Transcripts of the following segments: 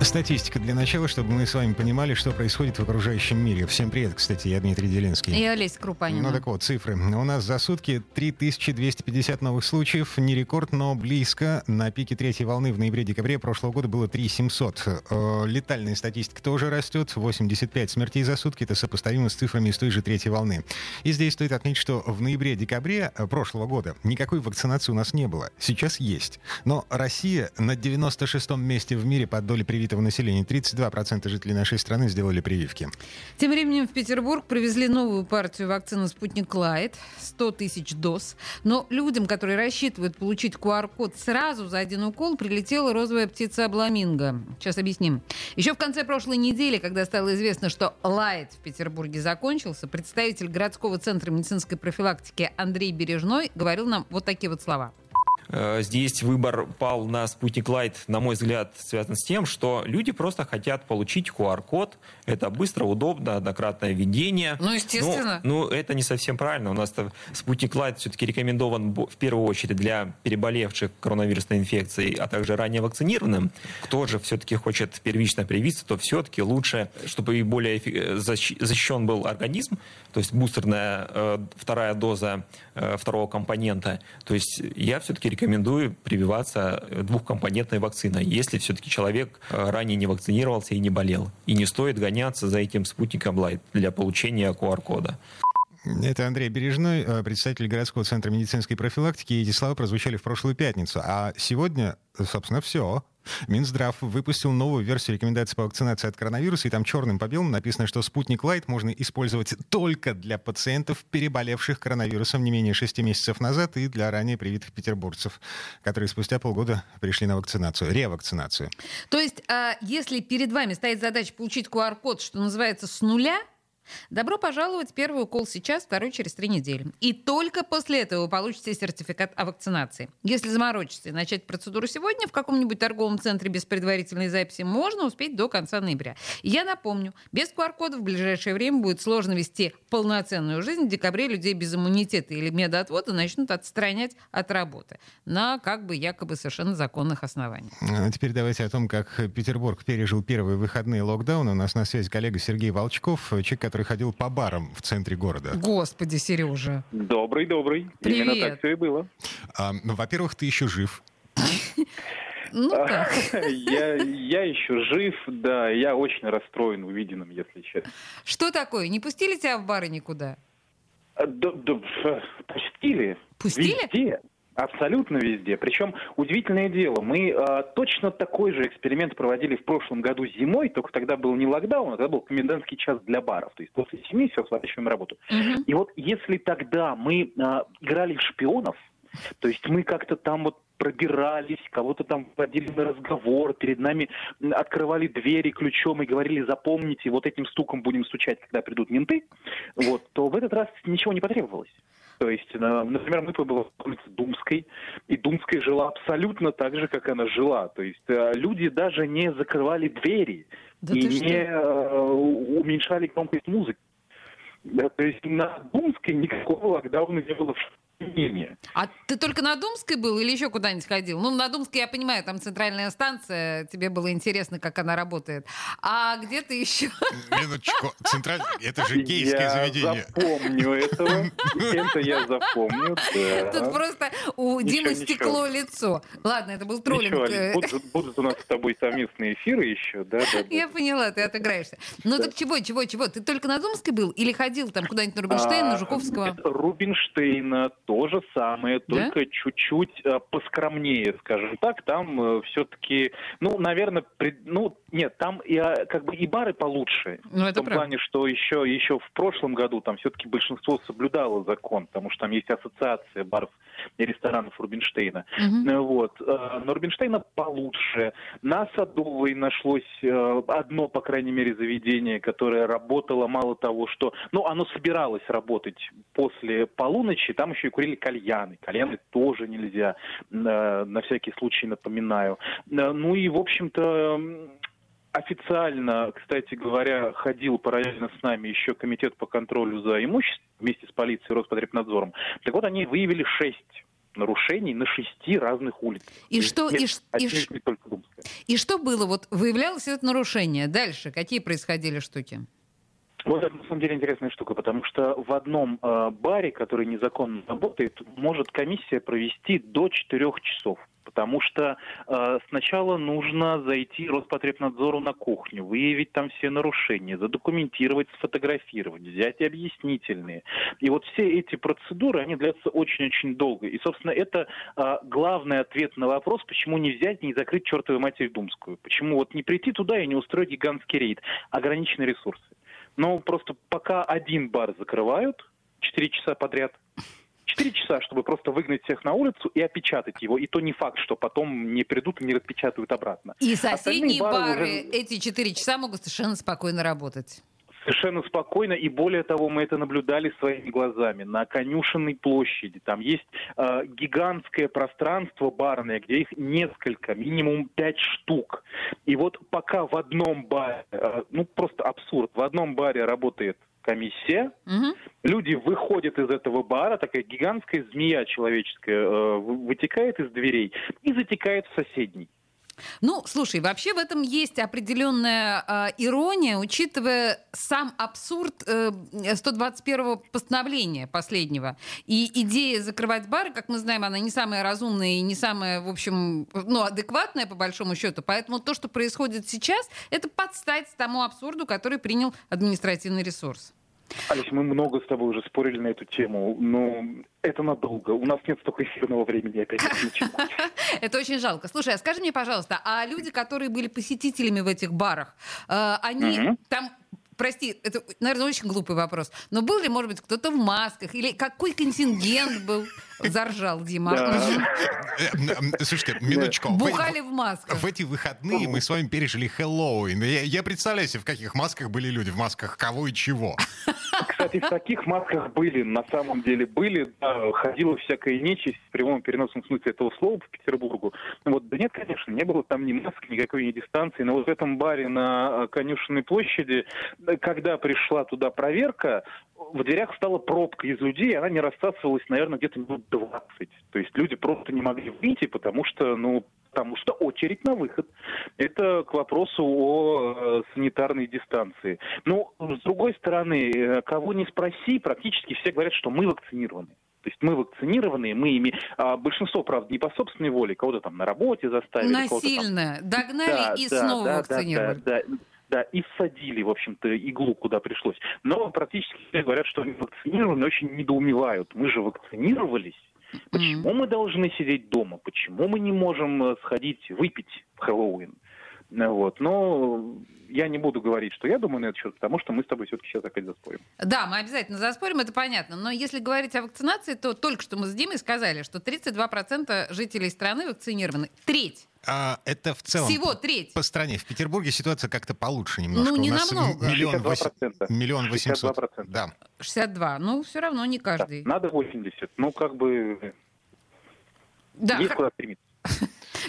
Статистика для начала, чтобы мы с вами понимали, что происходит в окружающем мире. Всем привет, кстати, я Дмитрий Делинский. И Олеся Крупанина. Ну так вот, цифры. У нас за сутки 3250 новых случаев. Не рекорд, но близко. На пике третьей волны в ноябре-декабре прошлого года было 3700. Э, летальная статистика тоже растет. 85 смертей за сутки. Это сопоставимо с цифрами из той же третьей волны. И здесь стоит отметить, что в ноябре-декабре э, прошлого года никакой вакцинации у нас не было. Сейчас есть. Но Россия на 96-м месте в мире по доле привитого населения. 32% жителей нашей страны сделали прививки. Тем временем в Петербург привезли новую партию вакцины «Спутник Лайт» 100 тысяч доз. Но людям, которые рассчитывают получить QR-код сразу за один укол, прилетела розовая птица Обламинго. Сейчас объясним. Еще в конце прошлой недели, когда стало известно, что Лайт в Петербурге закончился, представитель городского центра медицинской профилактики Андрей Бережной говорил нам вот такие вот слова. Э, здесь выбор пал на спутник Лайт, на мой взгляд, связан с тем, что люди просто хотят получить QR-код. Это быстро, удобно, однократное введение. Ну, естественно. Ну, ну это не совсем правильно. У нас спутник Лайт все-таки рекомендован в первую очередь для переболевших коронавирусной инфекцией, а также ранее вакцинированным. Кто же все-таки хочет первично привиться, то все-таки лучше, чтобы и более защищен был организм, то есть бустерная э, вторая доза э, второго компонента. То есть я все-таки рекомендую прививаться двухкомпонентной вакциной, если все-таки человек э, ранее не вакцинировался и не болел. И не стоит гоняться за этим спутником Light для получения QR-кода. Это Андрей Бережной, э, представитель городского центра медицинской профилактики. Эти слова прозвучали в прошлую пятницу. А сегодня, собственно, все. Минздрав выпустил новую версию рекомендаций по вакцинации от коронавируса, и там черным по белому написано, что спутник Лайт можно использовать только для пациентов, переболевших коронавирусом не менее 6 месяцев назад, и для ранее привитых петербуржцев, которые спустя полгода пришли на вакцинацию, ревакцинацию. То есть, а, если перед вами стоит задача получить QR-код, что называется, с нуля, Добро пожаловать. Первый укол сейчас, второй через три недели. И только после этого вы получите сертификат о вакцинации. Если заморочиться и начать процедуру сегодня в каком-нибудь торговом центре без предварительной записи, можно успеть до конца ноября. Я напомню, без QR-кода в ближайшее время будет сложно вести полноценную жизнь. В декабре людей без иммунитета или медотвода начнут отстранять от работы на как бы якобы совершенно законных основаниях. А теперь давайте о том, как Петербург пережил первые выходные локдауна. У нас на связи коллега Сергей Волчков, человек, который который ходил по барам в центре города. Господи, Сережа. Добрый, добрый. Привет. Именно так все и было. А, ну, во-первых, ты еще жив. Ну как? Я, я еще жив, да, я очень расстроен увиденным, если честно. Что такое? Не пустили тебя в бары никуда? Да, да, пустили. Пустили? Везде. Абсолютно везде. Причем удивительное дело, мы э, точно такой же эксперимент проводили в прошлом году зимой, только тогда был не локдаун, а тогда был комендантский час для баров. То есть после семи все сворачиваем работу. Мгм. И вот если тогда мы э, играли в шпионов, то есть мы как-то там вот пробирались, кого-то там вводили на разговор, перед нами открывали двери ключом и говорили, запомните, вот этим стуком будем стучать, когда придут менты, вот, то в этот раз ничего не потребовалось. То есть, на- например, мы побыли в улице Думской, и Думская жила абсолютно так же, как она жила. То есть э, люди даже не закрывали двери Да и ты что? не э, уменьшали громкость музыки. Да, то есть на Думской никакого локдауна не было в менее. А ты только на Думской был или еще куда-нибудь ходил? Ну, на Думской, я понимаю, там центральная станция, тебе было интересно, как она работает. А где ты еще? Минуточку. Центральное... Это же гейское я заведение. запомню этого. Это я запомню, Тут просто у Ничего, Димы ничего. стекло лицо. Ладно, это был троллинг. Ничего, э, будут, будут у нас с тобой совместные эфиры еще, да. Я поняла, ты отыграешься. Ну так чего, чего, чего? Ты только на Думской был или ходил там куда-нибудь на Рубинштейна, на А, Жуковского? Рубинштейна то же самое, Да? только чуть-чуть э, поскромнее, скажем так. Там все-таки, ну, наверное, пред- ну, нет, там и, а, как бы и бары получше. Ну, в это том правда. плане, что еще, еще в прошлом году там все-таки большинство соблюдало закон, потому что там есть ассоциация баров и ресторанов Рубинштейна. Э, Вот. э, На Рубинштейна получше. На Садовой нашлось э, одно, по крайней мере, заведение, которое работало мало того, что... Ну, оно собиралось работать после полуночи, там еще и курили кальяны. Кальяны тоже нельзя, на, на всякий случай напоминаю. Ну и, в общем-то, официально, кстати говоря, ходил параллельно с нами еще комитет по контролю за имуществом вместе с полицией и Роспотребнадзором. Так вот, они выявили шесть нарушений на шести разных улицах. И что, и, и, и что было? Вот выявлялось это нарушение. Дальше какие происходили штуки? Вот это на самом деле интересная штука, потому что в одном э, баре, который незаконно работает, может комиссия провести до четырех часов. Потому что э, сначала нужно зайти Роспотребнадзору на кухню, выявить там все нарушения, задокументировать, сфотографировать, взять объяснительные. И вот все эти процедуры, они длятся очень-очень долго. И, собственно, это э, главный ответ на вопрос, почему не взять, не закрыть чертовую матерь Думскую. Почему вот не прийти туда и не устроить гигантский рейд. Ограниченные ресурсы. Но просто пока один бар закрывают, 4 часа подряд, 4 часа, чтобы просто выгнать всех на улицу и опечатать его. И то не факт, что потом не придут и не распечатают обратно. И соседние бары, бары уже... эти 4 часа могут совершенно спокойно работать совершенно спокойно, и более того, мы это наблюдали своими глазами. На конюшенной площади там есть э, гигантское пространство барное, где их несколько, минимум пять штук. И вот пока в одном баре, э, ну просто абсурд, в одном баре работает комиссия, угу. люди выходят из этого бара, такая гигантская змея человеческая э, вытекает из дверей и затекает в соседний. Ну, слушай, вообще в этом есть определенная э, ирония, учитывая сам абсурд э, 121-го постановления последнего. И идея закрывать бары, как мы знаем, она не самая разумная и не самая, в общем, ну, адекватная по большому счету. Поэтому то, что происходит сейчас, это подстать тому абсурду, который принял административный ресурс. Алис, мы много с тобой уже спорили на эту тему, но это надолго. У нас нет столько эфирного времени опять. Это очень жалко. Слушай, а скажи мне, пожалуйста, а люди, которые были посетителями в этих барах, э, они там прости, это, наверное, очень глупый вопрос, но был ли, может быть, кто-то в масках? Или какой контингент был? Заржал Дима. Э, слушайте, минуточку. Бухали в масках. В эти выходные мы с вами пережили Хэллоуин. Я представляю себе, в каких масках были люди, в масках кого и чего. Кстати, в таких масках были, на самом деле были, да, ходила всякая нечисть в прямом переносном смысле этого слова по Петербургу. Вот, да нет, конечно, не было там ни масок, никакой ни дистанции, но вот в этом баре на э, Конюшенной площади, когда пришла туда проверка, в дверях стала пробка из людей, она не рассасывалась, наверное, где-то минут 20. То есть люди просто не могли выйти, потому что, ну, потому что очередь на выход. Это к вопросу о э, санитарной дистанции. Ну, с другой стороны, э, кого не спроси, практически все говорят, что мы вакцинированы. То есть мы вакцинированные, мы ими, а, большинство, правда, не по собственной воле, кого-то там на работе заставили. Насильно. Там... Догнали да, и да, снова да, вакцинировали. Да, да, да да, и всадили, в общем-то, иглу, куда пришлось. Но практически все говорят, что они вакцинированы, очень недоумевают. Мы же вакцинировались. Почему mm-hmm. мы должны сидеть дома? Почему мы не можем э, сходить выпить в Хэллоуин? Вот. Но я не буду говорить, что я думаю на этот счет, потому что мы с тобой все-таки сейчас опять заспорим. Да, мы обязательно заспорим, это понятно. Но если говорить о вакцинации, то только что мы с Димой сказали, что 32% жителей страны вакцинированы. Треть а, это в целом Всего треть. по стране. В Петербурге ситуация как-то получше немножко. Ну, не У нас намного. Миллион, миллион восемьсот. Да. 62. Ну, все равно не каждый. Да, надо 80. Ну, как бы... Да. Есть куда стремиться.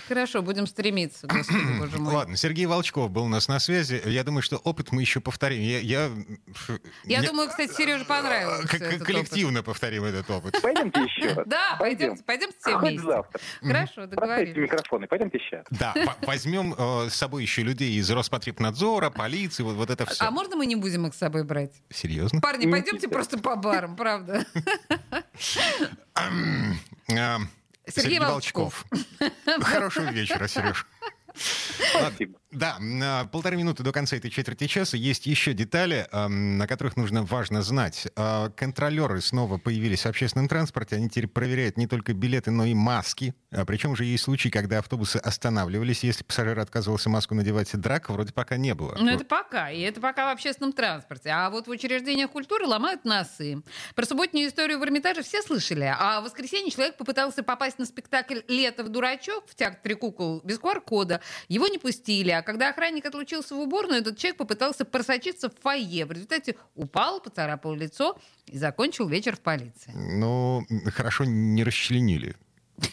Хорошо, будем стремиться, Господи, боже мой. Ладно, Сергей Волчков был у нас на связи. Я думаю, что опыт мы еще повторим. Я, я, я не... думаю, кстати, Сереже понравилось. Как коллективно опыт. повторим этот опыт. Пойдемте еще. Да, пойдемте, пойдемте все вместе. завтра. Хорошо, договорились. микрофоны, пойдемте еще. Да, возьмем э, с собой еще людей из Роспотребнадзора, полиции, вот, вот это все. А можно мы не будем их с собой брать? Серьезно? Парни, пойдемте просто по барам, правда. Сергей, Сергей Волчков. Хорошего вечера, Сереж. Спасибо. Да, полторы минуты до конца этой четверти часа есть еще детали, на которых нужно важно знать. А, контролеры снова появились в общественном транспорте. Они теперь проверяют не только билеты, но и маски. А Причем же есть случаи, когда автобусы останавливались. Если пассажир отказывался маску надевать, драк вроде пока не было. Ну, это пока. И это пока в общественном транспорте. А вот в учреждениях культуры ломают носы. Про субботнюю историю в Эрмитаже все слышали. А в воскресенье человек попытался попасть на спектакль «Лето в дурачок» в театре кукол без QR-кода. Его не пустили, а когда охранник отлучился в уборную, этот человек попытался просочиться в фойе. В результате упал, поцарапал лицо и закончил вечер в полиции. Ну, хорошо не расчленили.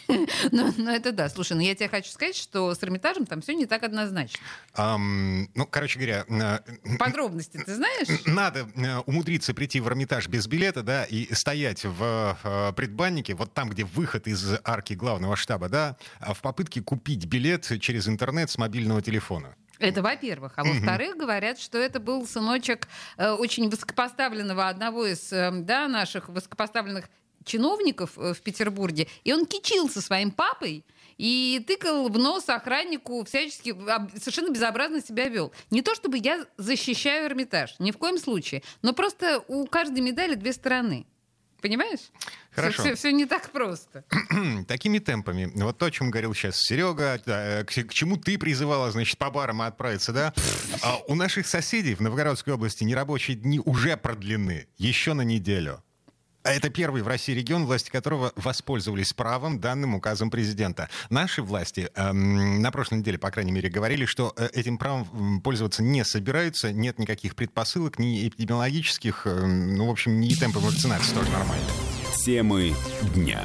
Ну, ну, это да. Слушай, ну я тебе хочу сказать, что с Эрмитажем там все не так однозначно. Ам, ну, короче говоря... э, Подробности ты знаешь? Надо э, умудриться прийти в Эрмитаж без билета, да, и стоять в э, предбаннике, вот там, где выход из арки главного штаба, да, а в попытке купить билет через интернет с мобильного телефона. Это во-первых. А во-вторых, говорят, что это был сыночек э, очень высокопоставленного одного из э, да, наших высокопоставленных чиновников э, в Петербурге. И он кичился своим папой и тыкал в нос охраннику, всячески совершенно безобразно себя вел. Не то чтобы я защищаю Эрмитаж, ни в коем случае, но просто у каждой медали две стороны. Понимаешь? Хорошо. Все, не так просто. Такими темпами, вот то, о чем говорил сейчас Серега, э, к, к чему ты призывала, значит, по барам отправиться, да? А у наших соседей в Новгородской области нерабочие дни уже продлены еще на неделю. А это первый в России регион, власти которого воспользовались правом, данным указом президента. Наши власти эм, на прошлой неделе, по крайней мере, говорили, что э, этим правом пользоваться не собираются, нет никаких предпосылок, ни эпидемиологических, эм, ну, в общем, ни темпа вакцинации тоже нормально. Темы дня.